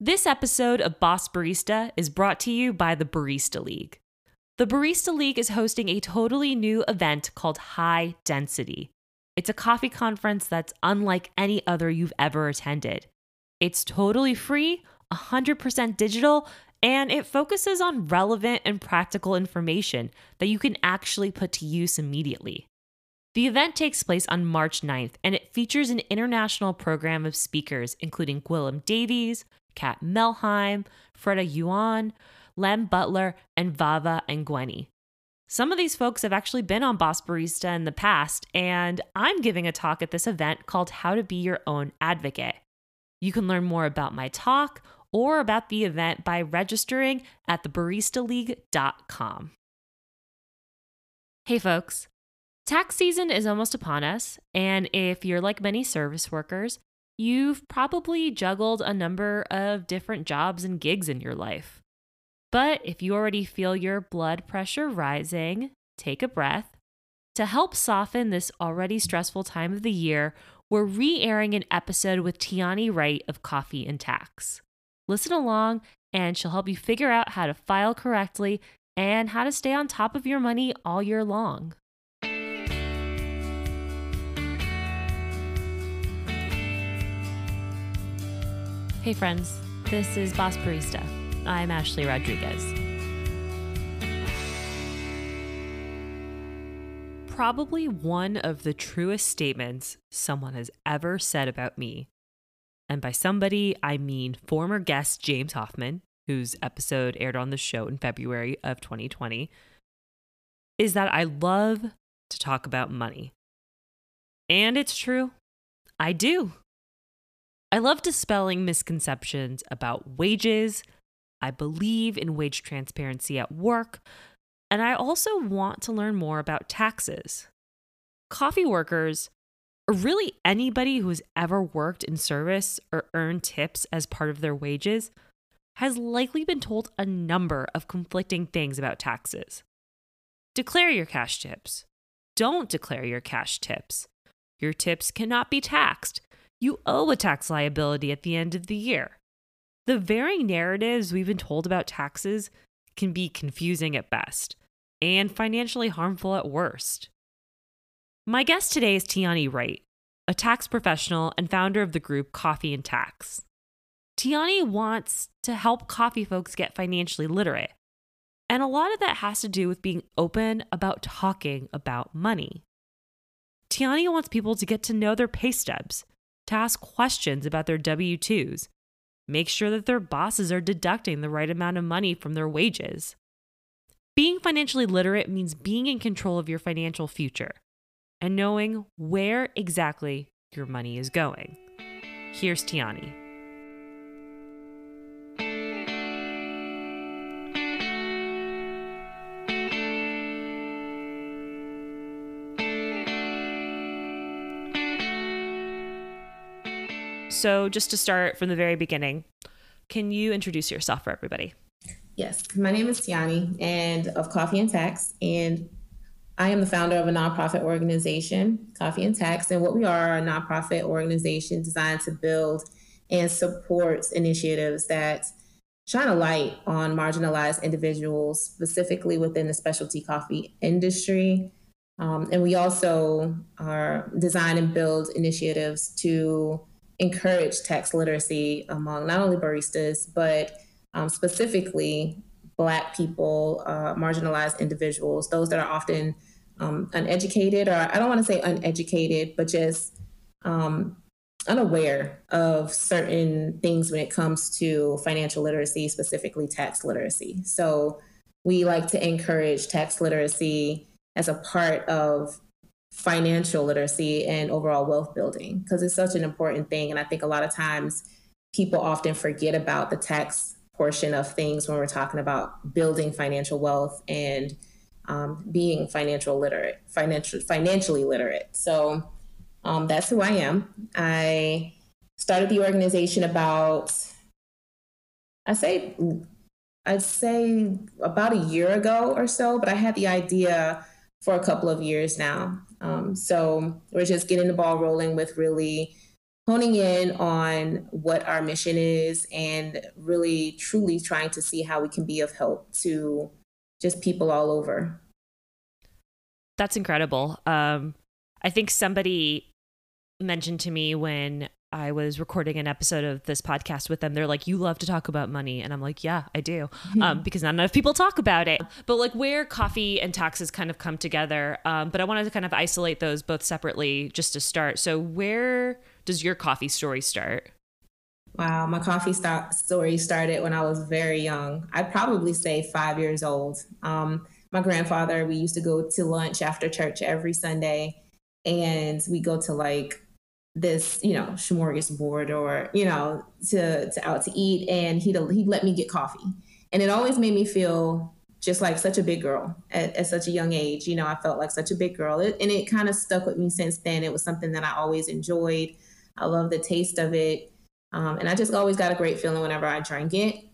This episode of Boss Barista is brought to you by the Barista League. The Barista League is hosting a totally new event called High Density. It's a coffee conference that's unlike any other you've ever attended. It's totally free, 100% digital, and it focuses on relevant and practical information that you can actually put to use immediately. The event takes place on March 9th, and it features an international program of speakers, including Gwilym Davies, Kat Melheim, Freda Yuan, Lem Butler, and Vava Angwenyi. Some of these folks have actually been on Boss Barista in the past, and I'm giving a talk at this event called How to Be Your Own Advocate. You can learn more about my talk or about the event by registering at thebaristaleague.com. Hey, folks. Tax season is almost upon us, and if you're like many service workers, you've probably juggled a number of different jobs and gigs in your life. But if you already feel your blood pressure rising, take a breath. To help soften this already stressful time of the year, we're re airing an episode with Tiani Wright of Coffee and Tax. Listen along, and she'll help you figure out how to file correctly and how to stay on top of your money all year long. Hey, friends, this is Boss Barista. I'm Ashley Rodriguez. Probably one of the truest statements someone has ever said about me. And by somebody, I mean former guest James Hoffmann, whose episode aired on the show in February of 2020, is that I love to talk about money. And it's true, I do. I love dispelling misconceptions about wages. I believe in wage transparency at work. And I also want to learn more about taxes. Coffee workers, or really anybody who has ever worked in service or earned tips as part of their wages, has likely been told a number of conflicting things about taxes. Declare your cash tips. Don't declare your cash tips. Your tips cannot be taxed you owe a tax liability at the end of the year. The varying narratives we've been told about taxes can be confusing at best and financially harmful at worst. My guest today is Tiani Wright, a tax professional and founder of the group Coffee and Tax. Tiani wants to help coffee folks get financially literate. And a lot of that has to do with being open about talking about money. Tiani wants people to get to know their pay stubs to ask questions about their W 2s, make sure that their bosses are deducting the right amount of money from their wages. Being financially literate means being in control of your financial future and knowing where exactly your money is going. Here's Tiani. So, just to start from the very beginning, can you introduce yourself for everybody? Yes, my name is Tiani and of Coffee and Tax, and I am the founder of a nonprofit organization, Coffee and Tax, and what we are a nonprofit organization designed to build and support initiatives that shine a light on marginalized individuals, specifically within the specialty coffee industry. Um, and we also are design and build initiatives to encourage tax literacy among not only baristas, but um, specifically Black people, uh, marginalized individuals, those that are often um, uneducated, or I don't want to say uneducated, but just um, unaware of certain things when it comes to financial literacy, specifically tax literacy. So we like to encourage tax literacy as a part of financial literacy and overall wealth building because it's such an important thing. And I think a lot of times people often forget about the tax portion of things when we're talking about building financial wealth and um, being financial literate, financial financially literate. So um, that's who I am. I started the organization about I say I'd say about a year ago or so, but I had the idea for a couple of years now. Um, so we're just getting the ball rolling with really honing in on what our mission is and really truly trying to see how we can be of help to just people all over. That's incredible. Um, I think somebody mentioned to me when I was recording an episode of this podcast with them. They're like, "You love to talk about money," and I'm like, "Yeah, I do," um, because not enough people talk about it. But like where coffee and taxes kind of come together. Um, but I wanted to kind of isolate those both separately just to start. So where does your coffee story start? Wow, my coffee st- story started when I was very young. I'd probably say five years old. Um, my grandfather, we used to go to lunch after church every Sunday, and we go to like this, you know, smorgasbord or, you know, to, to out to eat. And he'd, he'd let me get coffee. And it always made me feel just like such a big girl at, at such a young age. You know, I felt like such a big girl. It, and it kind of stuck with me since then. It was something that I always enjoyed. I love the taste of it. Um, and I just always got a great feeling whenever I drank it.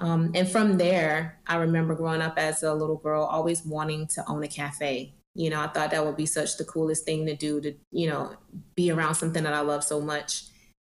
Um, and from there, I remember growing up as a little girl, always wanting to own a cafe. You know, I thought that would be such the coolest thing to do to, you know, be around something that I love so much.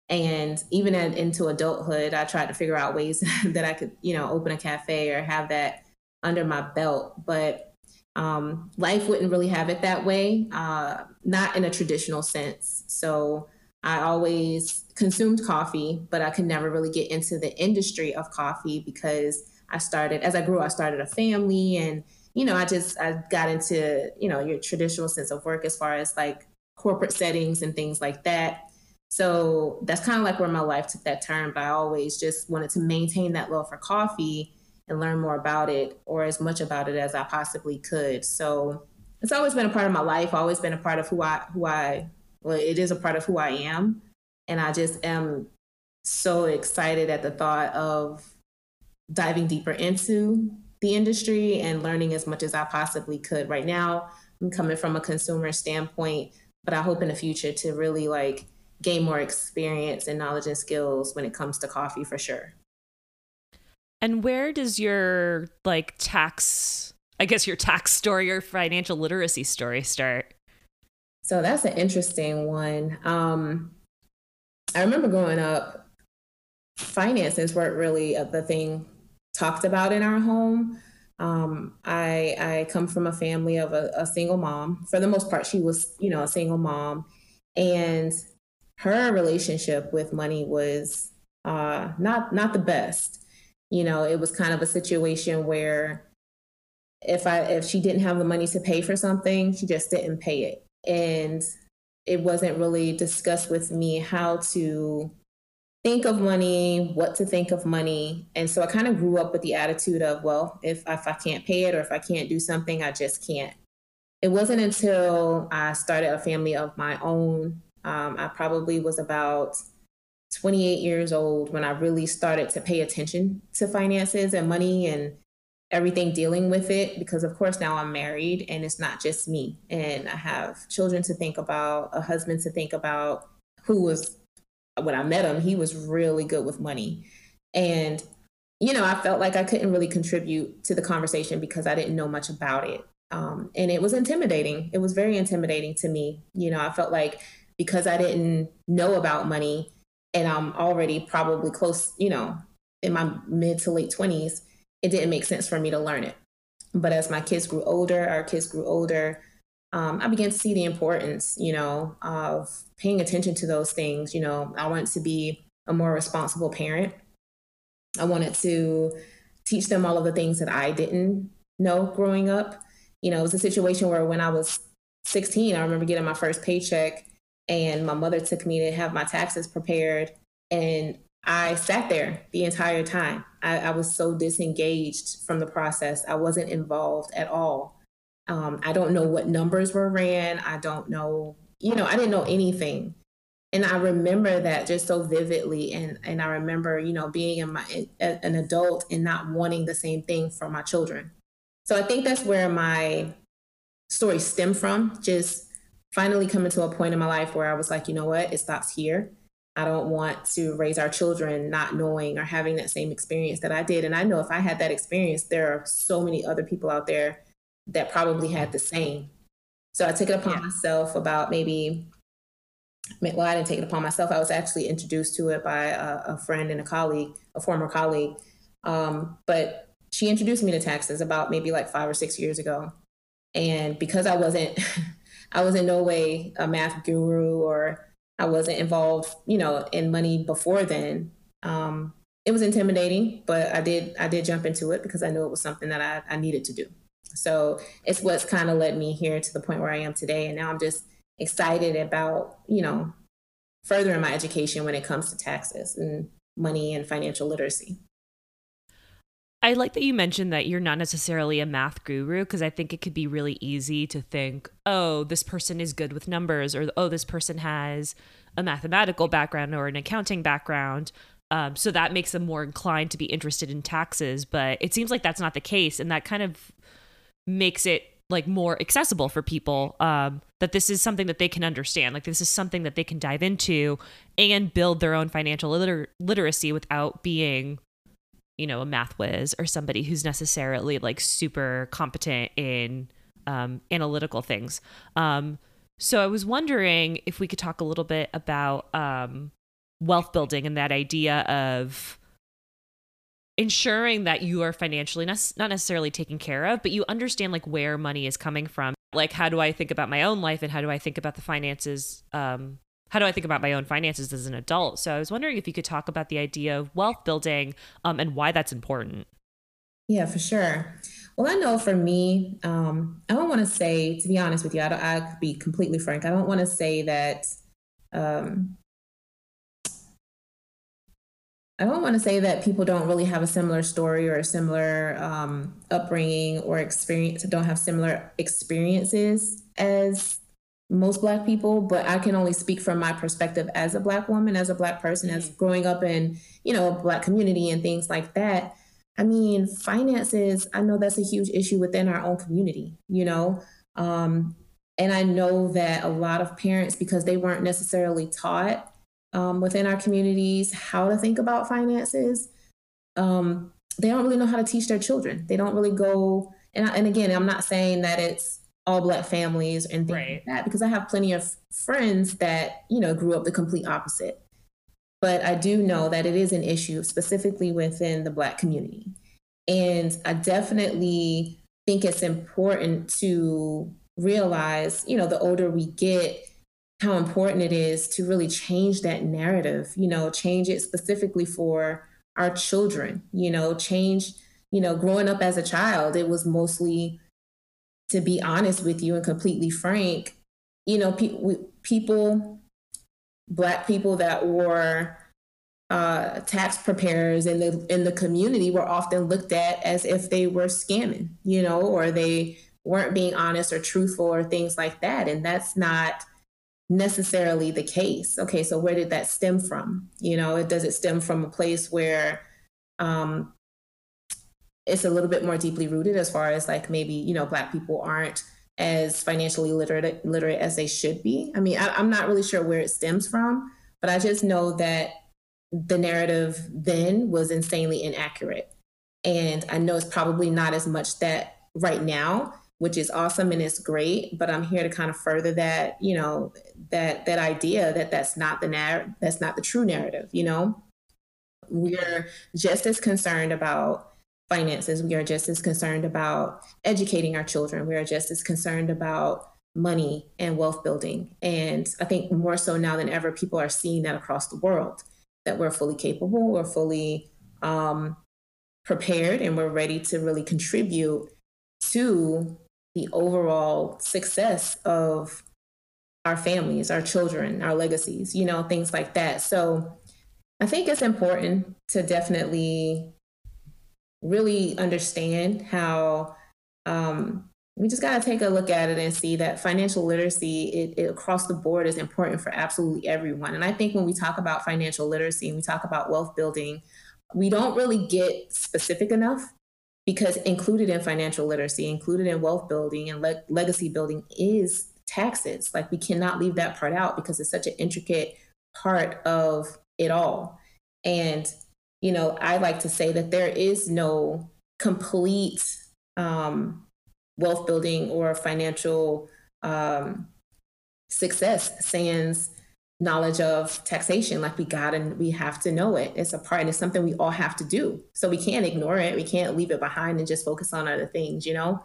And even at, into adulthood, I tried to figure out ways that I could, you know, open a cafe or have that under my belt. But um, life wouldn't really have it that way, uh, not in a traditional sense. So I always consumed coffee, but I could never really get into the industry of coffee because I started, as I grew, I started a family and you know, I just I got into, you know, your traditional sense of work as far as like corporate settings and things like that. So that's kind of like where my life took that turn. But I always just wanted to maintain that love for coffee and learn more about it or as much about it as I possibly could. So it's always been a part of my life, always been a part of who I who I well, it is a part of who I am. And I just am so excited at the thought of diving deeper into the industry and learning as much as I possibly could. Right now, I'm coming from a consumer standpoint, but I hope in the future to really like gain more experience and knowledge and skills when it comes to coffee for sure. And where does your like tax, I guess your tax story or financial literacy story start? So that's an interesting one. Um, I remember growing up, finances weren't really the thing talked about in our home. Um, I I come from a family of a, a, single mom. For the most part, she was you know a single mom, and her relationship with money was uh, not not the best. You know, it was kind of a situation where if I if she didn't have the money to pay for something, she just didn't pay it, and it wasn't really discussed with me how to think of money, what to think of money. And so I kind of grew up with the attitude of, well, if, if I can't pay it or if I can't do something, I just can't. It wasn't until I started a family of my own. Um, I probably was about 28 years old when I really started to pay attention to finances and money and everything dealing with it because of course now I'm married and it's not just me and I have children to think about, a husband to think about who was when I met him, he was really good with money. And, you know, I felt like I couldn't really contribute to the conversation because I didn't know much about it. Um, and it was intimidating. It was very intimidating to me. You know, I felt like because I didn't know about money and I'm already probably close, you know, in my mid to late 20s, it didn't make sense for me to learn it. But as my kids grew older, our kids grew older, um, I began to see the importance, you know, of paying attention to those things. You know, I wanted to be a more responsible parent. I wanted to teach them all of the things that I didn't know growing up. You know, it was a situation where when I was 16, I remember getting my first paycheck and my mother took me to have my taxes prepared. And I sat there the entire time. I, I was so disengaged from the process. I wasn't involved at all. Um, I don't know what numbers were ran. I don't know, you know, I didn't know anything. And I remember that just so vividly. And, and I remember, you know, being in my, an adult and not wanting the same thing for my children. So I think that's where my story stemmed from. Just finally coming to a point in my life where I was like, you know what, it stops here. I don't want to raise our children not knowing or having that same experience that I did. And I know if I had that experience, there are so many other people out there that probably had the same. So I took it upon yeah. myself about maybe well, I didn't take it upon myself. I was actually introduced to it by a, a friend and a colleague, a former colleague. Um, but she introduced me to taxes about maybe like five or six years ago. And because I wasn't, I was in no way a math guru or I wasn't involved, you know, in money before then. Um, it was intimidating, but I did I did jump into it because I knew it was something that I, I needed to do. So it's what's kind of led me here to the point where I am today. And now I'm just excited about, you know, furthering my education when it comes to taxes and money and financial literacy. I like that you mentioned that you're not necessarily a math guru because I think it could be really easy to think, oh, this person is good with numbers, or oh, this person has a mathematical background or an accounting background. Um, so that makes them more inclined to be interested in taxes. But it seems like that's not the case. And that kind of makes it like more accessible for people um, that this is something that they can understand. Like this is something that they can dive into and build their own financial liter- literacy without being you know a math whiz or somebody who's necessarily like super competent in um, analytical things. Um, so i was wondering if we could talk a little bit about um, wealth building and that idea of ensuring that you are financially not necessarily taken care of, but you understand like where money is coming from. Like, how do I think about my own life and how do I think about the finances? Um, how do I think about my own finances as an adult? So I was wondering if you could talk about the idea of wealth building um, and why that's important. Yeah, for sure. Well, I know for me, um, I don't want to say, to be honest with you, I, don't, I could be completely frank. I don't want to say that um, I don't want to say that people don't really have a similar story or a similar um, upbringing or experience, don't have similar experiences as most Black people, but I can only speak from my perspective as a Black woman, as a Black person, as mm-hmm. growing up in, you know, a Black community and things like that. I mean, finances, I know that's a huge issue within our own community, you know? Um, and I know that a lot of parents, because they weren't necessarily taught um, within our communities how to think about finances. Um, they don't really know how to teach their children. They don't really go, and, I, and again, I'm not saying that it's all black families and things right. like that because I have plenty of friends that you know grew up the complete opposite. But I do know that it is an issue specifically within the black community, and I definitely think it's important to realize, you know, the older we get, how important it is to really change that narrative, you know, change it specifically for our children, you know, change, you know, growing up as a child, it was mostly to be honest with you and completely frank, you know, pe- people, black people that were uh, tax preparers in the in the community were often looked at as if they were scamming, you know, or they weren't being honest or truthful or things like that, and that's not necessarily the case. Okay, so where did that stem from? You know, does it stem from a place where um, it's a little bit more deeply rooted as far as like maybe, you know, Black people aren't as financially literate, literate as they should be? I mean, I, I'm not really sure where it stems from, but I just know that the narrative then was insanely inaccurate. And I know it's probably not as much that right now, which is awesome and it's great but i'm here to kind of further that you know that that idea that that's not the narrative that's not the true narrative you know? We're just as concerned about finances. We are just as concerned about educating our children. We are just as concerned about money and wealth building. And i think more so now than ever people are seeing that across the world that we're fully capable we're fully um, prepared and we're ready to really contribute to the overall success of our families, our children, our legacies, you know, things like that. So I think it's important to definitely really understand how um, we just got to take a look at it and see that financial literacy it, it, across the board is important for absolutely everyone. And I think when we talk about financial literacy and we talk about wealth building, we don't really get specific enough because included in financial literacy, included in wealth building and le- legacy building is taxes. Like we cannot leave that part out because it's such an intricate part of it all. And, you know, I like to say that there is no complete um, wealth building or financial um, success sans knowledge of taxation. Like we got and we have to know it. It's a part and it's something we all have to do. So we can't ignore it. We can't leave it behind and just focus on other things, you know?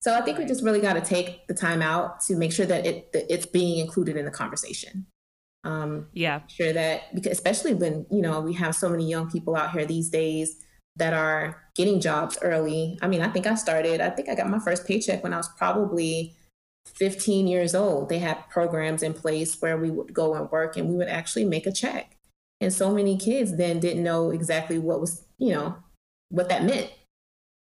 So I think we just really got to take the time out to make sure that it that it's being included in the conversation. Um, yeah, sure that because especially when you know we have so many young people out here these days that are getting jobs early. I mean, I think I started. I think I got my first paycheck when I was probably 15 years old, they had programs in place where we would go and work and we would actually make a check. And so many kids then didn't know exactly what was, you know, what that meant.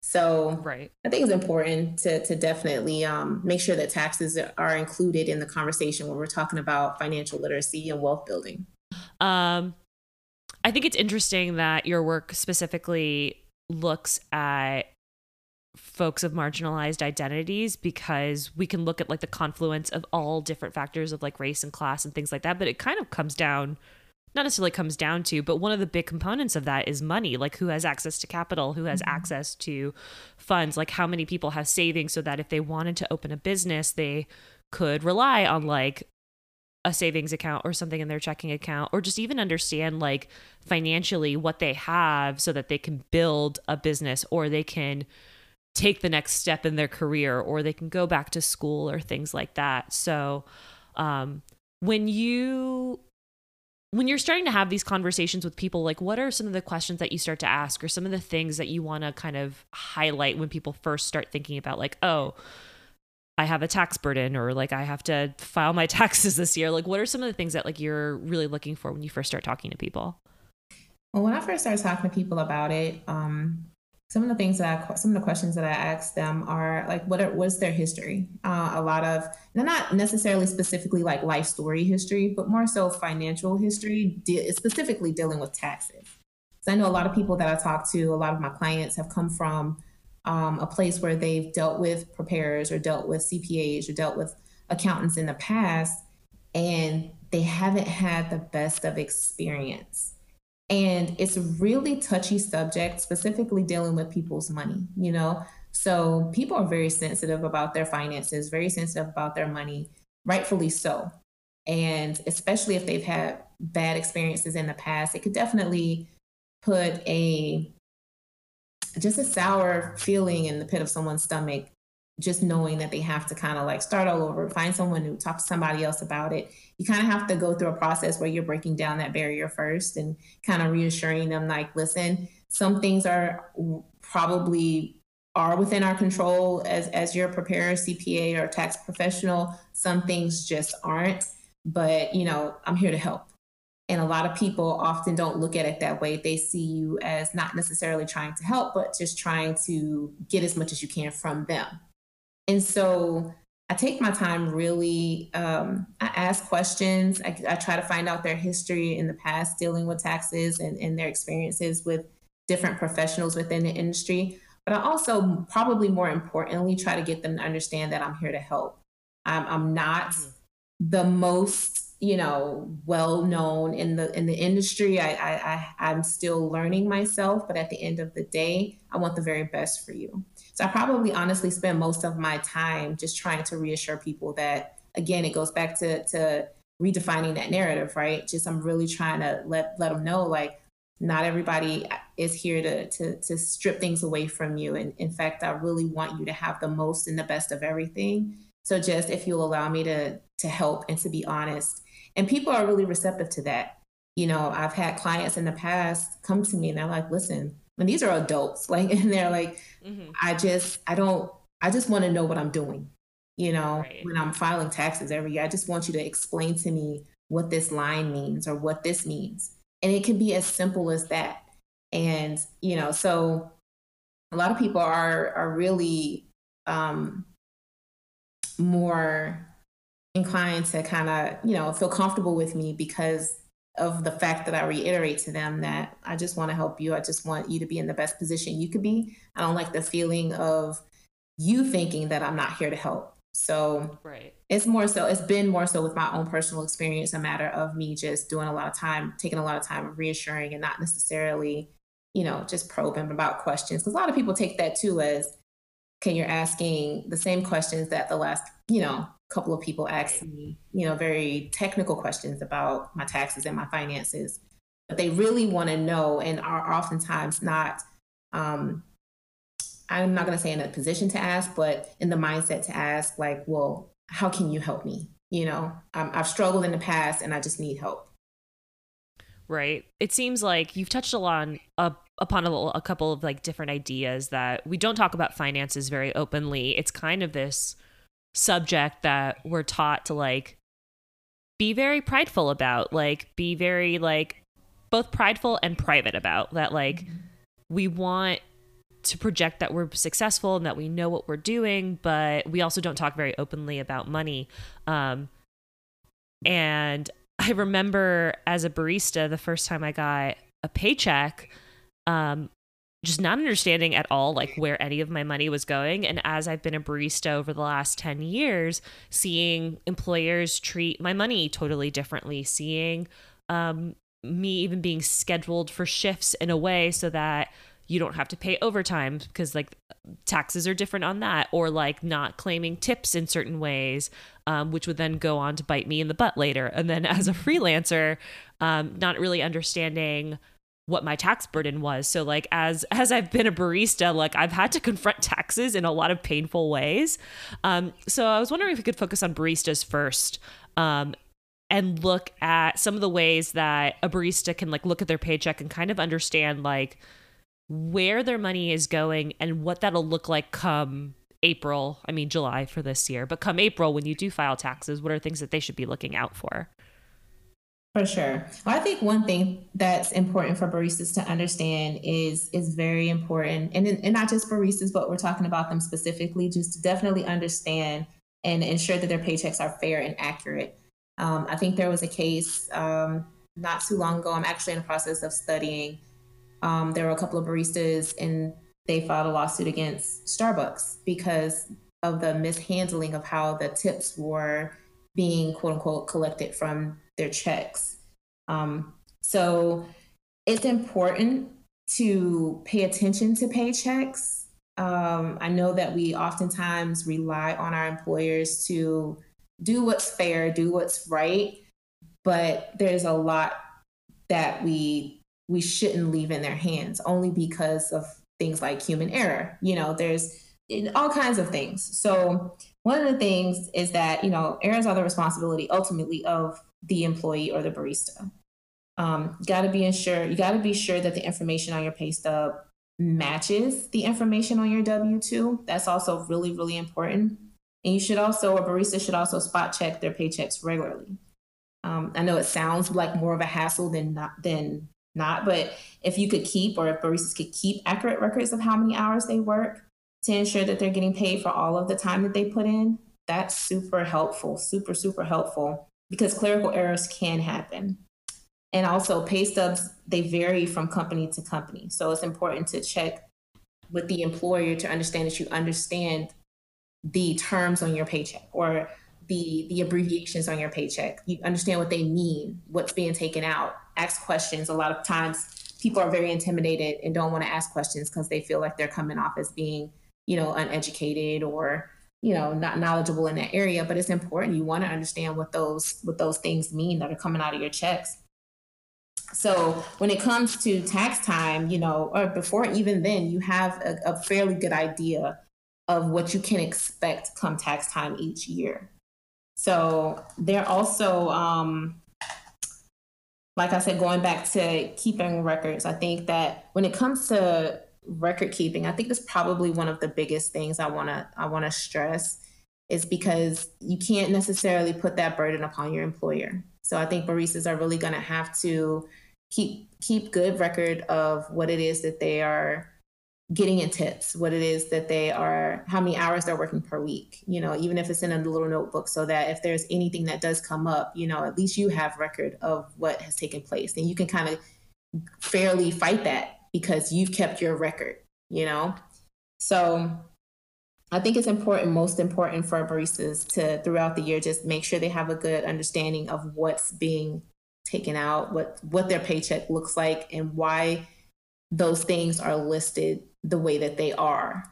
So right. I think it's important to, to definitely um, make sure that taxes are included in the conversation when we're talking about financial literacy and wealth building. Um, I think it's interesting that your work specifically looks at folks of marginalized identities because we can look at like the confluence of all different factors of like race and class and things like that but it kind of comes down not necessarily comes down to but one of the big components of that is money. Like who has access to capital? Who has mm-hmm. access to funds? Like how many people have savings so that if they wanted to open a business they could rely on like a savings account or something in their checking account or just even understand like financially what they have so that they can build a business or they can take the next step in their career or they can go back to school or things like that. So um, when you when you're starting to have these conversations with people like what are some of the questions that you start to ask or some of the things that you want to kind of highlight when people first start thinking about like oh I have a tax burden or like I have to file my taxes this year like what are some of the things that like you're really looking for when you first start talking to people well when I first started talking to people about it um some of the things that I, some of the questions that I ask them are like, what are, their history? Uh, a lot of, not necessarily specifically like life story history, but more so financial history, de- specifically dealing with taxes. So I know a lot of people that I talk to, a lot of my clients have come from um, a place where they've dealt with preparers or dealt with CPAs or dealt with accountants in the past, and they haven't had the best of experience and it's a really touchy subject, specifically dealing with people's money, you know? So people are very sensitive about their finances, very sensitive about their money, rightfully so. And especially if they've had bad experiences in the past, it could definitely put a just a sour feeling in the pit of someone's stomach just knowing that they have to kind of like start all over, find someone new, talk to somebody else about it. You kind of have to go through a process where you're breaking down that barrier first and kind of reassuring them, like, listen, some things are probably are within our control as as your preparer, CPA or tax professional. Some things just aren't. But you know, I'm here to help. And a lot of people often don't look at it that way. They see you as not necessarily trying to help, but just trying to get as much as you can from them. And so I take my time really, um, I ask questions. I, I, try to find out their history in the past dealing with taxes and, and their experiences with different professionals within the industry. But I also, probably more importantly, try to get them to understand that I'm here to help. I'm, I'm not mm-hmm. the most you know well known in the in the industry I, I i i'm still learning myself but at the end of the day i want the very best for you so I probably honestly spend most of my time just trying to reassure people that, again, it goes back to, to redefining that narrative, right? Just I'm really trying to let, let them know, like, not everybody is here to, to, to strip things away from you. And in fact, I really want you to have the most and the best of everything. So just if you'll allow me to, to help and to be honest. And people are really receptive to that. You know, I've had clients in the past come to me and they're like, listen, and these are adults like and they're like mm-hmm. i just i don't i just want to know what i'm doing you know right. when i'm filing taxes every year i just want you to explain to me what this line means or what this means and it can be as simple as that and you know so a lot of people are are really um more inclined to kind of you know feel comfortable with me because of the fact that I reiterate to them that I just want to help you. I just want you to be in the best position you could be. I don't like the feeling of you thinking that I'm not here to help. So right. it's more so, it's been more so with my own personal experience, a matter of me just doing a lot of time, taking a lot of time reassuring and not necessarily, you know, just probing about questions. Because a lot of people take that too as, okay, you're asking the same questions that the last, you know, couple of people ask me, you know, very technical questions about my taxes and my finances. But they really want to know and are oftentimes not um, I'm not going to say in a position to ask, but in the mindset to ask, like, well, how can you help me? You know, um, I've struggled in the past and I just need help. Right. It seems like you've touched on uh, upon a, a couple of like different ideas that we don't talk about finances very openly. It's kind of this subject that we're taught to like be very prideful about, like be very like both prideful and private about that like mm-hmm. we want to project that we're successful and that we know what we're doing, but we also don't talk very openly about money. Um, and I remember as a barista, the first time I got a paycheck, um, just not understanding at all like where any of my money was going. And as i've been a barista over the last 10 years seeing employers treat my money totally differently seeing um, me even being scheduled for shifts in a way so that you don't have to pay overtime because like taxes are different on that or like not claiming tips in certain ways um, which would then go on to bite me in the butt later. And then as a freelancer um, not really understanding what my tax burden was so like as as i've been a barista like i've had to confront taxes in a lot of painful ways um, so i was wondering if we could focus on baristas first um, and look at some of the ways that a barista can like look at their paycheck and kind of understand like where their money is going and what that'll look like come April, I mean July for this year, but come April when you do file taxes, what are things that they should be looking out for? For sure. Well, I think one thing that's important for baristas to understand is is very important, and and not just baristas, but we're talking about them specifically. Just to definitely understand and ensure that their paychecks are fair and accurate. Um, I think there was a case um, not too long ago. I'm actually in the process of studying um, there were a couple of baristas and they filed a lawsuit against Starbucks because of the mishandling of how the tips were being quote unquote collected from their checks. Um, so it's important to pay attention to paychecks. Um, I know that we oftentimes rely on our employers to do what's fair, do what's right, but there's a lot that we we shouldn't leave in their hands only because of things like human error. You know, there's all kinds of things. So one of the things is that, you know, errors are the responsibility ultimately of the employee or the barista. Um, got to be sure you got to be sure that the information on your pay stub matches the information on your W 2. That's also really, really important. And you should also, a barista should also spot check their paychecks regularly. Um, I know it sounds like more of a hassle than not than not. But if you could keep, or if baristas could keep accurate records of how many hours they work to ensure that they're getting paid for all of the time that they put in, that's super helpful, super, super helpful because clerical errors can happen. And also, pay stubs, they vary from company to company. So it's important to check with the employer to understand that you understand the terms on your paycheck or the the abbreviations on your paycheck. You understand what they mean, what's being taken out. Ask questions. A lot of times people are very intimidated and don't want to ask questions because they feel like they're coming off as being, you know, uneducated or, you know, not knowledgeable in that area. But it's important. You want to understand what those what those things mean that are coming out of your checks. So when it comes to tax time, you know, or before even then, you have a, a fairly good idea of what you can expect come tax time each year. So they're also, um, like I said, going back to keeping records. I think that when it comes to record keeping, I think that's probably one of the biggest things I wanna I wanna stress is because you can't necessarily put that burden upon your employer. So I think baristas are really gonna have to keep keep good record of what it is that they are getting in tips, what it is that they are, how many hours they're working per week, you know, even if it's in a little notebook, so that if there's anything that does come up, you know, at least you have record of what has taken place. And you can kind of fairly fight that because you've kept your record, you know? So I think it's important, most important for baristas to throughout the year just make sure they have a good understanding of what's being taken out, what what their paycheck looks like and why those things are listed the way that they are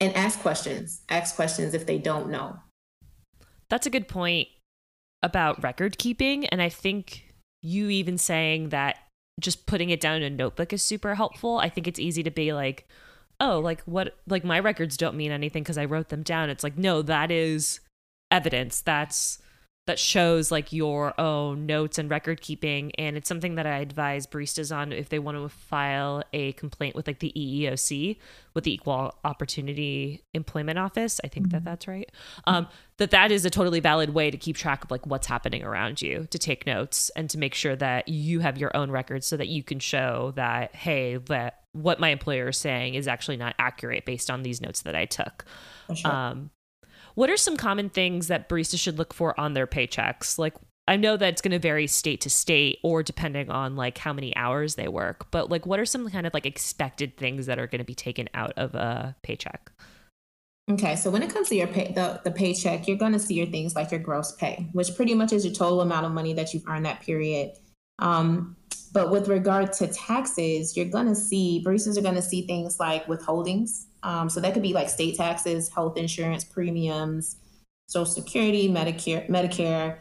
and ask questions ask questions if they don't know that's a good point about record keeping. And I think you even saying that just putting it down in a notebook is super helpful. I think it's easy to be like, oh, like what, like my records don't mean anything because I wrote them down. It's like, no, that is evidence. That's that shows like your own notes and record keeping and it's something that i advise baristas on if they want to file a complaint with like the eeoc with the equal opportunity employment office i think mm-hmm. that that's right um, that that is a totally valid way to keep track of like what's happening around you to take notes and to make sure that you have your own records so that you can show that hey that what my employer is saying is actually not accurate based on these notes that i took sure. um, what are some common things that baristas should look for on their paychecks? Like, I know that it's going to vary state to state or depending on like how many hours they work, but like, what are some kind of like expected things that are going to be taken out of a paycheck? Okay, so when it comes to your pay, the, the paycheck, you're going to see your things like your gross pay, which pretty much is your total amount of money that you've earned that period. Um, but with regard to taxes, you're going to see baristas are going to see things like withholdings. Um, so that could be like state taxes, health insurance premiums, Social Security, Medicare, Medicare.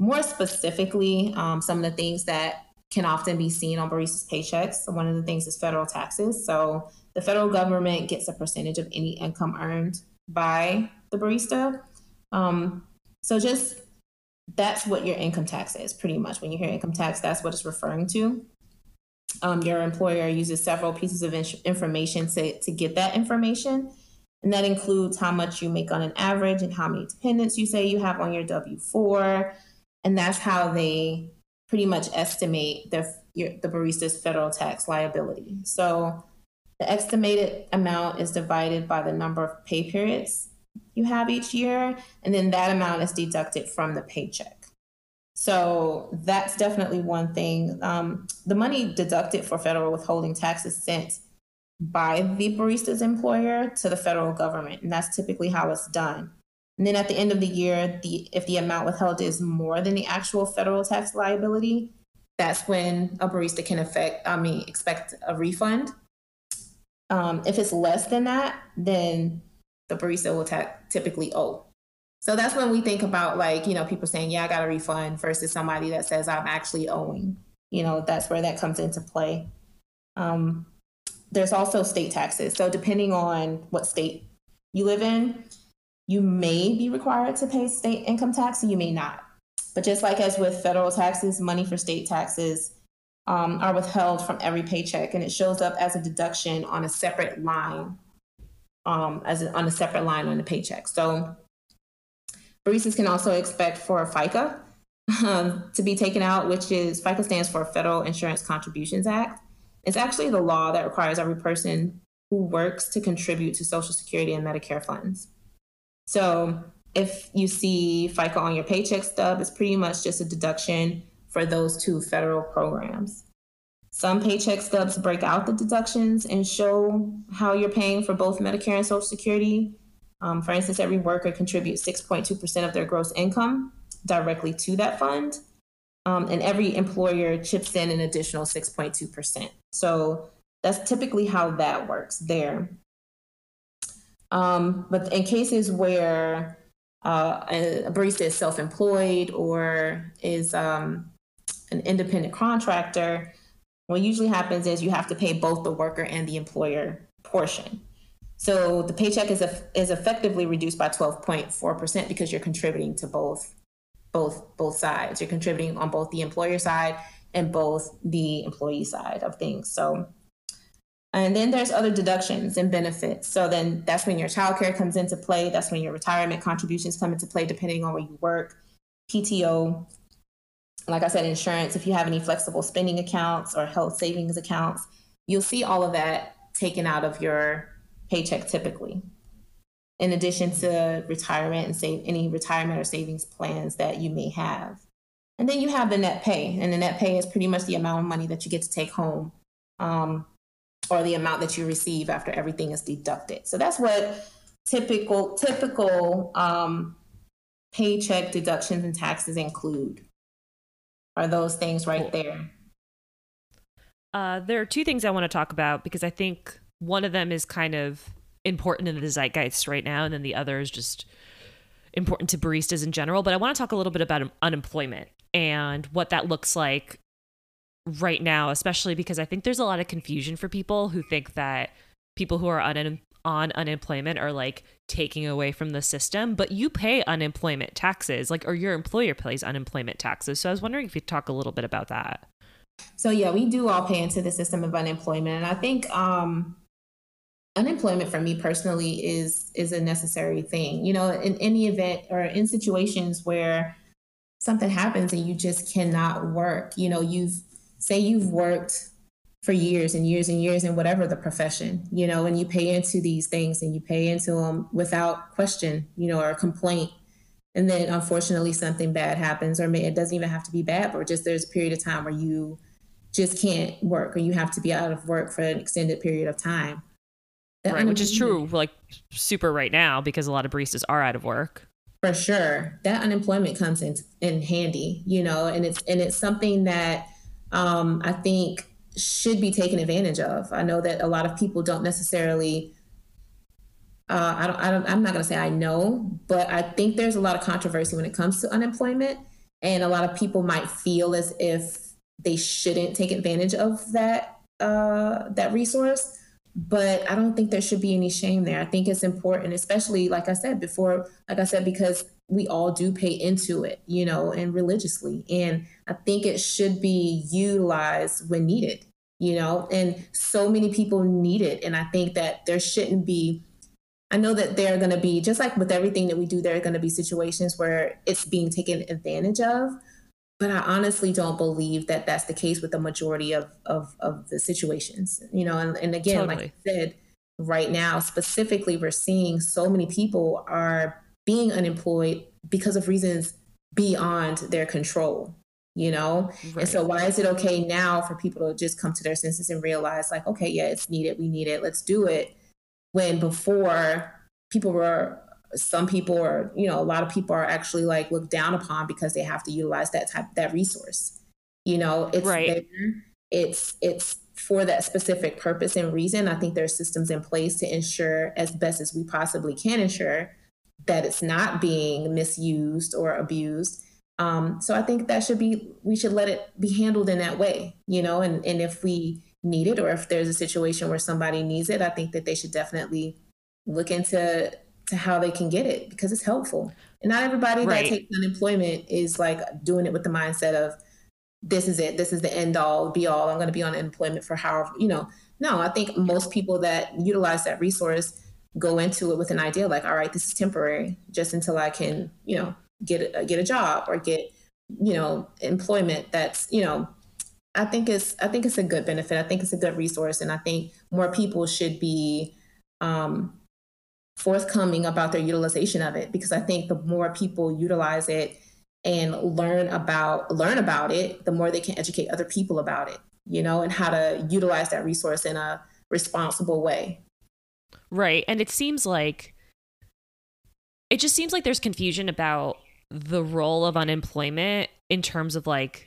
More specifically, um, some of the things that can often be seen on baristas' paychecks. One of the things is federal taxes. So the federal government gets a percentage of any income earned by the barista. Um, so just that's what your income tax is pretty much. When you hear income tax, that's what it's referring to um, your employer uses several pieces of in- information to, to get that information. And that includes how much you make on an average and how many dependents you say you have on your W 4. And that's how they pretty much estimate the, your, the barista's federal tax liability. So the estimated amount is divided by the number of pay periods you have each year, and then that amount is deducted from the paycheck. So that's definitely one thing. Um, the money deducted for federal withholding tax is sent by the barista's employer to the federal government, and that's typically how it's done. And then at the end of the year, the if the amount withheld is more than the actual federal tax liability, that's when a barista can affect, I mean, expect a refund. Um, if it's less than that, then the barista will ta- typically owe so that's when we think about like, you know, people saying, yeah, I got a refund versus somebody that says I'm actually owing. You know, that's where that comes into play. Um, there's also state taxes. So depending on what state you live in, you may be required to pay state income tax, and you may not. But just like as with federal taxes, money for state taxes um, are withheld from every paycheck, and it shows up as a deduction on a separate line, um, as a, on a separate line on the paycheck. So Baristas can also expect for FICA um, to be taken out, which is FICA stands for Federal Insurance Contributions Act. It's actually the law that requires every person who works to contribute to Social Security and Medicare funds. So if you see FICA on your paycheck stub, it's pretty much just a deduction for those two federal programs. Some paycheck stubs break out the deductions and show how you're paying for both Medicare and Social Security. Um, for instance, every worker contributes 6.2% of their gross income directly to that fund. Um, and every employer chips in an additional 6.2%. So that's typically how that works there. Um, but in cases where uh, a barista is self employed or is um, an independent contractor, what usually happens is you have to pay both the worker and the employer portion. So the paycheck is is effectively reduced by 12.4% because you're contributing to both both both sides. You're contributing on both the employer side and both the employee side of things. So and then there's other deductions and benefits. So then that's when your childcare comes into play. That's when your retirement contributions come into play, depending on where you work. PTO, like I said, insurance. If you have any flexible spending accounts or health savings accounts, you'll see all of that taken out of your paycheck typically, in addition to retirement and save any retirement or savings plans that you may have. And then you have the net pay, and the net pay is pretty much the amount of money that you get to take home, um, or the amount that you receive after everything is deducted. So that's what typical typical um, paycheck deductions and taxes include. Are those things right there? Uh, there are two things I want to talk about because I think one of them is kind of important in the zeitgeist right now, and then the other is just important to baristas in general, but I want to talk a little bit about unemployment and what that looks like right now, especially because I think there's a lot of confusion for people who think that people who are un- on unemployment are like taking away from the system, but you pay unemployment taxes, like, or your employer pays unemployment taxes. So I was wondering if you'd talk a little bit about that. So yeah, we do all pay into the system of unemployment, and I think um, unemployment for me personally is is a necessary thing. You know, in any event or in situations where something happens and you just cannot work, you know, you've say you've worked for years and years and years in whatever the profession, you know, and you pay into these things and you pay into them without question, you know, or complaint. And then unfortunately something bad happens, or it doesn't even have to be bad, but just there's a period of time where you just can't work or you have to be out of work for an extended period of time. Right, which is true, like super right now because a lot of baristas are out of work. For sure, that unemployment comes in in handy, you know, and it's and it's something that um, I think should be taken advantage of. I know that a lot of people don't necessarily. Uh, I don't, I don't. I'm not going to say I know, but I think there's a lot of controversy when it comes to unemployment, and a lot of people might feel as if they shouldn't take advantage of that uh, that resource. But I don't think there should be any shame there. I think it's important, especially like I said before, like I said, because we all do pay into it, you know, and religiously. And I think it should be utilized when needed, you know, and so many people need it. And I think that there shouldn't be, I know that there are going to be, just like with everything that we do, there are going to be situations where it's being taken advantage of. But I honestly don't believe that that's the case with the majority of, of, of the situations, you know, and, and again, totally. like I said, right now, specifically, we're seeing so many people are being unemployed because of reasons beyond their control you know right. and so why is it okay now for people to just come to their senses and realize like okay yeah it's needed we need it let's do it when before people were some people are you know a lot of people are actually like looked down upon because they have to utilize that type that resource you know it's right. there, it's it's for that specific purpose and reason i think there are systems in place to ensure as best as we possibly can ensure that it's not being misused or abused. Um, so I think that should be we should let it be handled in that way, you know. And and if we need it or if there's a situation where somebody needs it, I think that they should definitely look into to how they can get it because it's helpful. And not everybody right. that takes unemployment is like doing it with the mindset of this is it, this is the end all, be all. I'm going to be on unemployment for however, you know. No, I think most people that utilize that resource go into it with an idea like, all right, this is temporary, just until I can, you know, get a, get a job or get, you know, employment. That's, you know, I think it's I think it's a good benefit. I think it's a good resource, and I think more people should be um, forthcoming about their utilization of it because I think the more people utilize it and learn about learn about it, the more they can educate other people about it, you know, and how to utilize that resource in a responsible way. Right. And it seems like it just seems like there's confusion about the role of unemployment in terms of like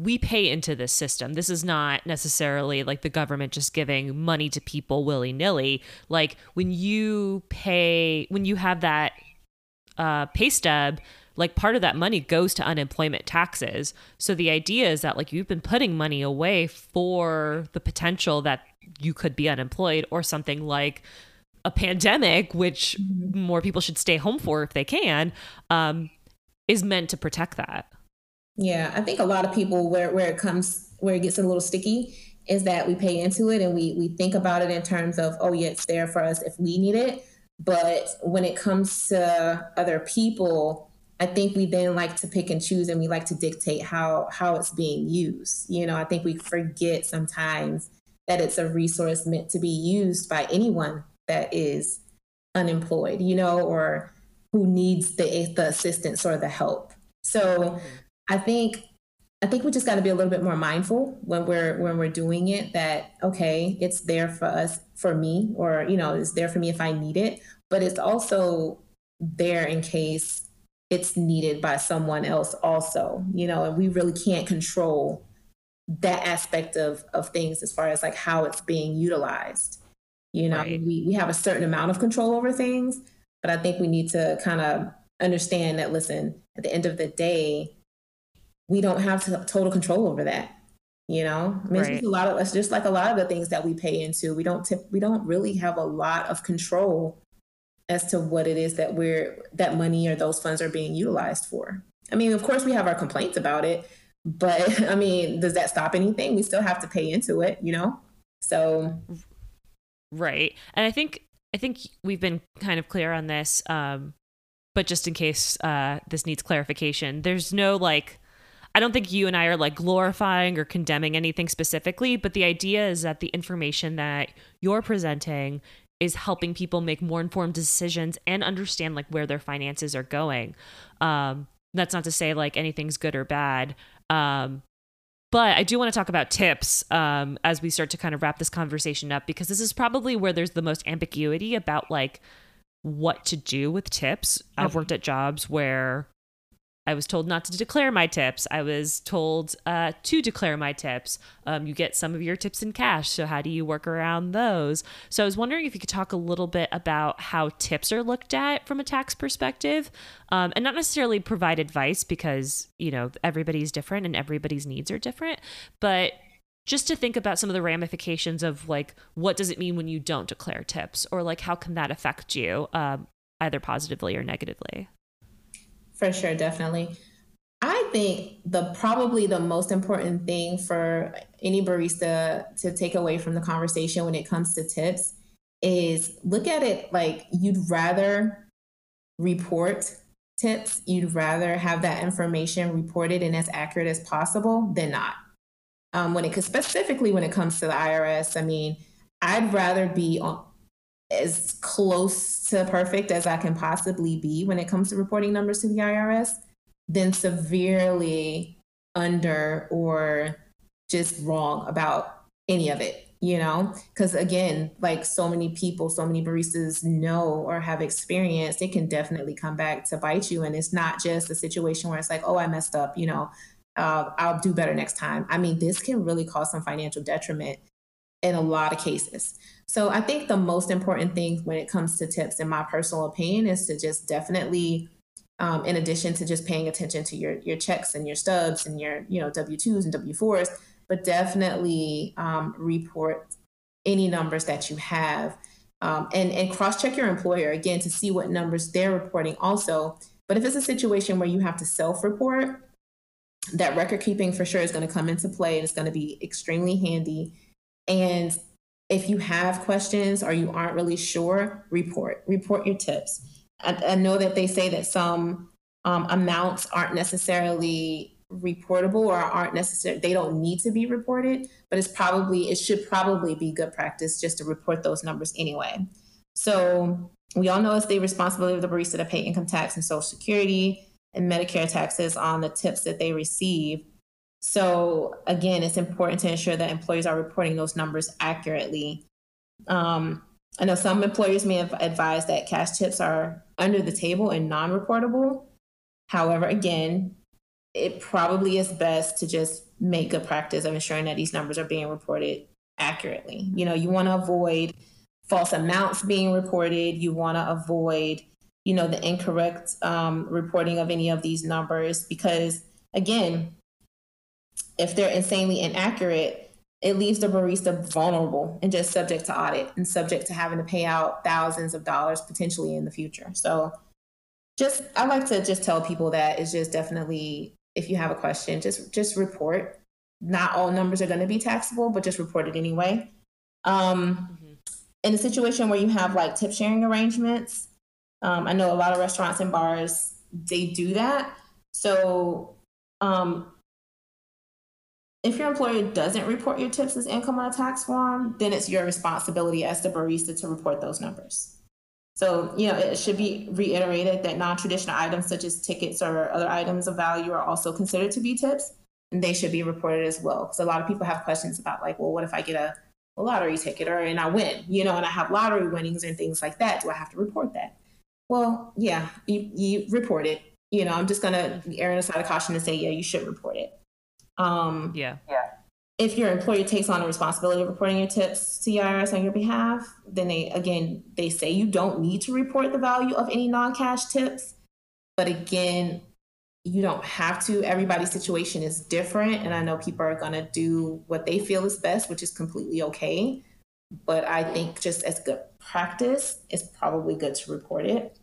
we pay into this system. This is not necessarily like the government just giving money to people willy nilly. Like when you pay, when you have that uh, pay stub, like part of that money goes to unemployment taxes. So the idea is that like you've been putting money away for the potential that you could be unemployed or something like a pandemic, which mm-hmm. more people should stay home for if they can, um, is meant to protect that. Yeah, I think a lot of people where where it comes where it gets a little sticky is that we pay into it and we we think about it in terms of oh yeah it's there for us if we need it, but when it comes to other people, I think we then like to pick and choose and we like to dictate how how it's being used. You know, I think we forget sometimes that it's a resource meant to be used by anyone that is unemployed, you know, or who needs the the assistance or the help. So mm-hmm. I think I think we just got to be a little bit more mindful when we're when we're doing it that okay, it's there for us for me or you know, it's there for me if I need it, but it's also there in case it's needed by someone else also, you know, and we really can't control that aspect of of things as far as like how it's being utilized you know right. we, we have a certain amount of control over things but i think we need to kind of understand that, listen, at the end of the day, we don't have to, total control over that. You know, I mean, right. it's a lot of it's just like a lot of the things that we pay into. We don't tip, we don't really have a lot of control as to what it is that we're that money or those funds are being utilized for. I mean, of course, we have our complaints about it, but I mean, does that stop anything? We still have to pay into it, you know. So, right, and I think I think we've been kind of clear on this, um, but just in case uh, this needs clarification, there's no like I don't think you and I are like glorifying or condemning anything specifically, but the idea is that the information that you're presenting is helping people make more informed decisions and understand like where their finances are going. Um, that's not to say like anything's good or bad. Um, but I do want to talk about tips um, as we start to kind of wrap this conversation up because this is probably where there's the most ambiguity about like what to do with tips. I've worked at jobs where I was told not to declare my tips. I was told uh, to declare my tips. Um, you get some of your tips in cash. So, how do you work around those? So, I was wondering if you could talk a little bit about how tips are looked at from a tax perspective um, and not necessarily provide advice because, you know, everybody's different and everybody's needs are different. But just to think about some of the ramifications of like, what does it mean when you don't declare tips? Or like, how can that affect you um, either positively or negatively? For sure, definitely. I think the probably the most important thing for any barista to take away from the conversation when it comes to tips is look at it like you'd rather report tips, you'd rather have that information reported and as accurate as possible than not. Um, when it specifically when it comes to the IRS, I mean, I'd rather be on as close to perfect as I can possibly be when it comes to reporting numbers to the IRS, then severely under or just wrong about any of it, you know? Because again, like so many people, so many baristas know or have experienced, it can definitely come back to bite you. And it's not just a situation where it's like, oh, I messed up, you know, uh, I'll do better next time. I mean, this can really cause some financial detriment in a lot of cases. So I think the most important thing when it comes to tips, in my personal opinion, is to just definitely, um, in addition to just paying attention to your your checks and your stubs and your you know W twos and W fours, but definitely um, report any numbers that you have. Um, and and cross check your employer again to see what numbers they're reporting also. But if it's a situation where you have to self report, that record keeping for sure is going to come into play and it's going to be extremely handy. And if you have questions or you aren't really sure, report. Report your tips. I, I know that they say that some um, amounts aren't necessarily reportable or aren't necessary they don't need to be reported but it's probably it should probably be good practice just to report those numbers anyway so we all know it's the responsibility of the barista to pay income tax and social security and medicare taxes on the tips that they receive so again, it's important to ensure that employees are reporting those numbers accurately. Um, I know some employers may have advised that cash tips are under the table and non-reportable. However, again, it probably is best to just make a practice of ensuring that these numbers are being reported accurately. You know, you want to avoid false amounts being reported. You want to avoid, you know, the incorrect um, reporting of any of these numbers because, again, if they're insanely inaccurate, it leaves the barista vulnerable and just subject to audit and subject to having to pay out thousands of dollars potentially in the future. So just I like to just tell people that it's just definitely if you have a question, just just report. Not all numbers are going to be taxable, but just report it anyway. Um, mm-hmm. In a situation where you have like tip sharing arrangements, um, I know a lot of restaurants and bars they do that. So um, if your employer doesn't report your tips as income on a tax form, then it's your responsibility as the barista to report those numbers. So, you know, it should be reiterated that non traditional items such as tickets or other items of value are also considered to be tips and they should be reported as well. Because a lot of people have questions about, like, well, what if I get a, a lottery ticket or and I win, you know, and I have lottery winnings and things like that? Do I have to report that? Well, yeah, you, you report it. You know, I'm just going to err on the side of caution and say, yeah, you should report it. Um, yeah. Yeah. If your employer takes on the responsibility of reporting your tips to IRS on your behalf, then they again they say you don't need to report the value of any non-cash tips. But again, you don't have to. Everybody's situation is different. And I know people are going to do what they feel is best, which is completely okay. But I think just as good practice, it's probably good to report it.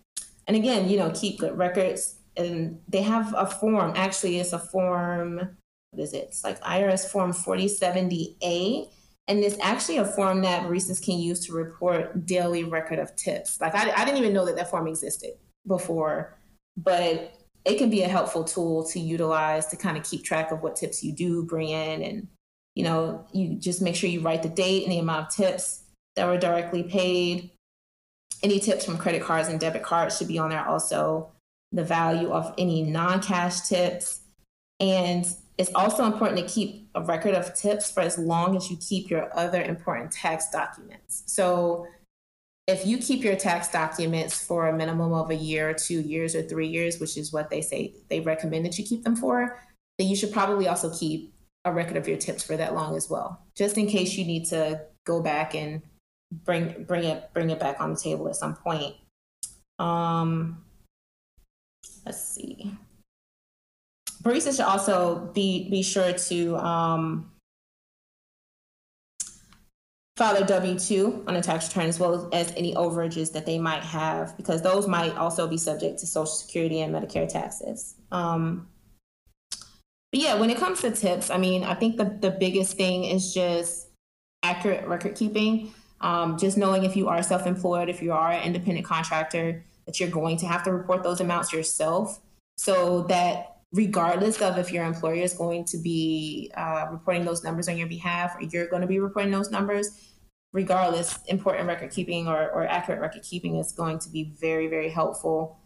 And again, you know, keep good records. And they have a form. Actually, it's a form. What is it? It's like IRS Form 4070A. And it's actually a form that baristas can use to report daily record of tips. Like I, I didn't even know that that form existed before, but it can be a helpful tool to utilize to kind of keep track of what tips you do bring in and you know you just make sure you write the date and the amount of tips that were directly paid any tips from credit cards and debit cards should be on there also the value of any non-cash tips and it's also important to keep a record of tips for as long as you keep your other important tax documents so if you keep your tax documents for a minimum of a year, two years, or three years, which is what they say they recommend that you keep them for, then you should probably also keep a record of your tips for that long as well, just in case you need to go back and bring bring it bring it back on the table at some point. Um, let's see. Baristas should also be be sure to um, file W 2 on a tax return as well as any overages that they might have, because those might also be subject to Social Security and Medicare taxes. Um, but yeah, when it comes to tips, I mean, I think the, the biggest thing is just accurate record keeping. Um, just knowing if you are self employed, if you are an independent contractor, that you're going to have to report those amounts yourself so that regardless of if your employer is going to be uh, reporting those numbers on your behalf or you're going to be reporting those numbers, regardless, important record keeping or, or accurate record keeping is going to be very, very helpful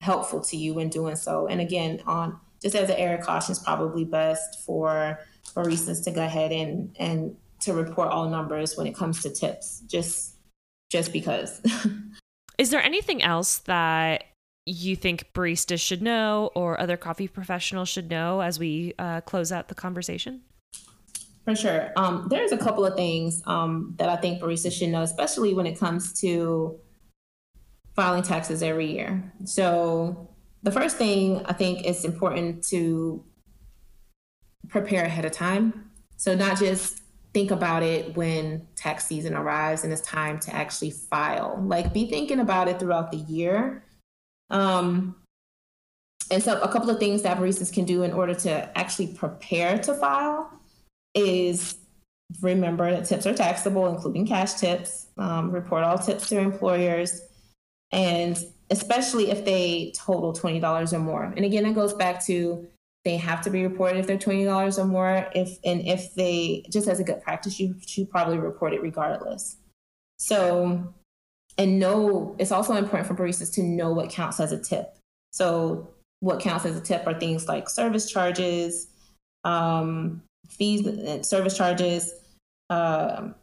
helpful to you in doing so. And again, on just as an air of caution, is probably best for baristas to go ahead and and to report all numbers when it comes to tips, just just because. Is there anything else that you think baristas should know or other coffee professionals should know as we uh, close out the conversation? For sure. Um, there's a couple of things um, that I think baristas should know, especially when it comes to filing taxes every year. So, the first thing I think it's important to prepare ahead of time. So, not just think about it when tax season arrives and it's time to actually file. Like, be thinking about it throughout the year um, and so, a couple of things that baristas can do in order to actually prepare to file is remember that tips are taxable, including cash tips. Um, report all tips to employers, and especially if they total twenty dollars or more. And again, it goes back to they have to be reported if they're twenty dollars or more. If and if they just as a good practice, you should probably report it regardless. So and know it's also important for baristas to know what counts as a tip. So what counts as a tip are things like service charges, um, fees, service charges. Um,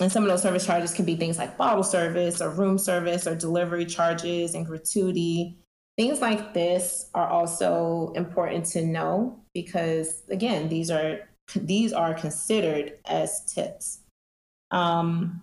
and some of those service charges can be things like bottle service or room service or delivery charges and gratuity. Things like this are also important to know because again, these are these are considered as tips. Um,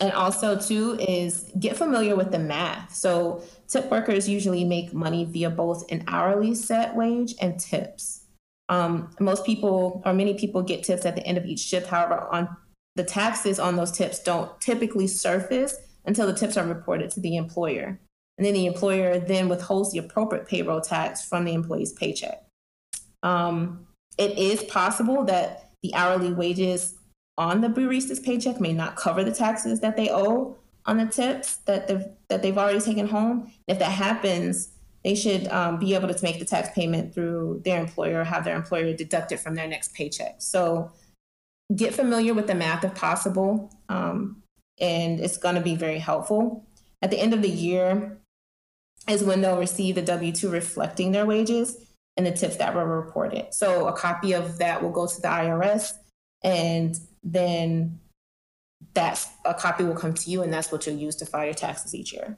and also too is get familiar with the math. So tip workers usually make money via both an hourly set wage and tips. Um, most people or many people get tips at the end of each shift. However on the taxes on those tips don't typically surface until the tips are reported to the employer. And then the employer then withholds the appropriate payroll tax from the employee's paycheck. Um, it is possible that the hourly wages on the barista's paycheck may not cover the taxes that they owe on the tips that they've, that they've already taken home. If that happens, they should um, be able to make the tax payment through their employer or have their employer deduct it from their next paycheck. So get familiar with the math if possible, um, and it's going to be very helpful. At the end of the year is when they'll receive the W 2 reflecting their wages and the tips that were reported. So a copy of that will go to the IRS and then that's a copy will come to you and that's what you'll use to file your taxes each year.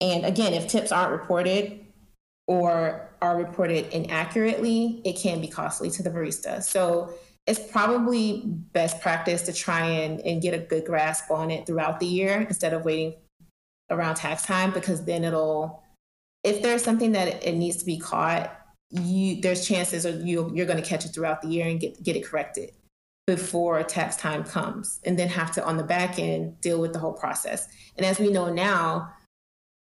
And again, if tips aren't reported or are reported inaccurately, it can be costly to the barista. So it's probably best practice to try and, and get a good grasp on it throughout the year instead of waiting around tax time because then it'll if there's something that it needs to be caught, you there's chances or you you're going to catch it throughout the year and get get it corrected before tax time comes, and then have to on the back end deal with the whole process. And as we know now,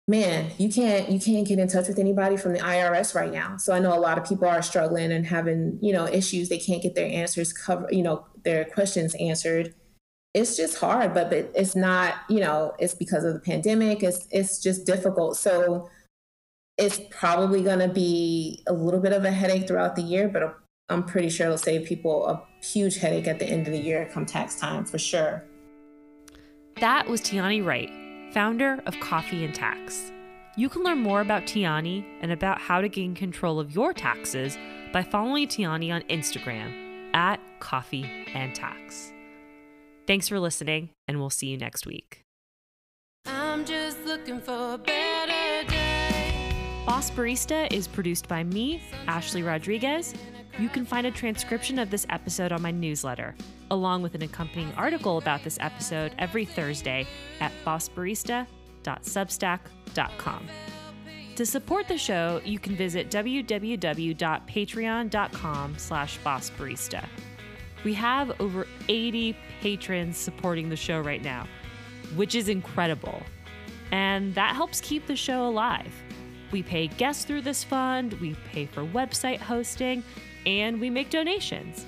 man, you can't you can't get in touch with anybody from the IRS right now. So I know a lot of people are struggling and having you know issues. They can't get their answers cover you know their questions answered. It's just hard, but, but it's not you know it's because of the pandemic. It's it's just difficult. So it's probably going to be a little bit of a headache throughout the year, but I'm pretty sure it'll save people a huge headache at the end of the year come tax time for sure. That was Tiani Wright founder of Coffee and Tax. You can learn more about Tiani and about how to gain control of your taxes by following Tiani on Instagram at Coffee and Tax. Thanks for listening, and we'll see you next week. I'm just looking for a better day. Boss Barista is produced by me, Ashley Rodriguez. You can find a transcription of this episode on my newsletter along with an accompanying article about this episode every Thursday at bossbarista.substack.com. To support the show, you can visit www.patreon.com slash bossbarista. We have over 80 patrons supporting the show right now, which is incredible. And that helps keep the show alive. We pay guests through this fund, we pay for website hosting, and we make donations.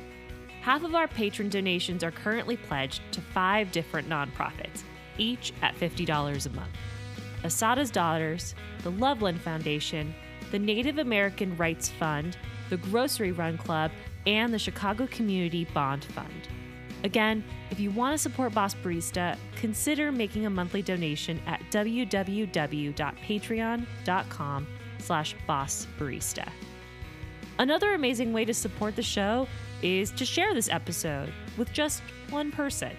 Half of our patron donations are currently pledged to five different nonprofits, each at $50 a month Asada's Daughters, the Loveland Foundation, the Native American Rights Fund, the Grocery Run Club, and the Chicago Community Bond Fund. Again, if you want to support Boss Barista, consider making a monthly donation at www.patreon.com slash bossbarista. Another amazing way to support the show is to share this episode with just one person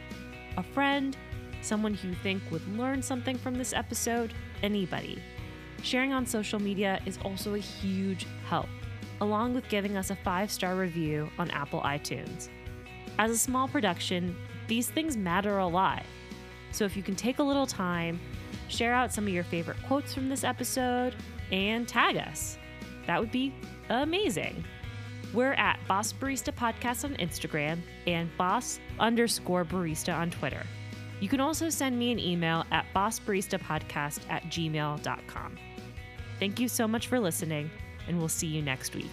a friend, someone who you think would learn something from this episode, anybody. Sharing on social media is also a huge help, along with giving us a five star review on Apple iTunes. As a small production, these things matter a lot. So if you can take a little time, share out some of your favorite quotes from this episode, and tag us, that would be amazing. We're at Boss Barista Podcast on Instagram and Boss underscore barista on Twitter. You can also send me an email at bossbaristapodcast at gmail.com. Thank you so much for listening, and we'll see you next week.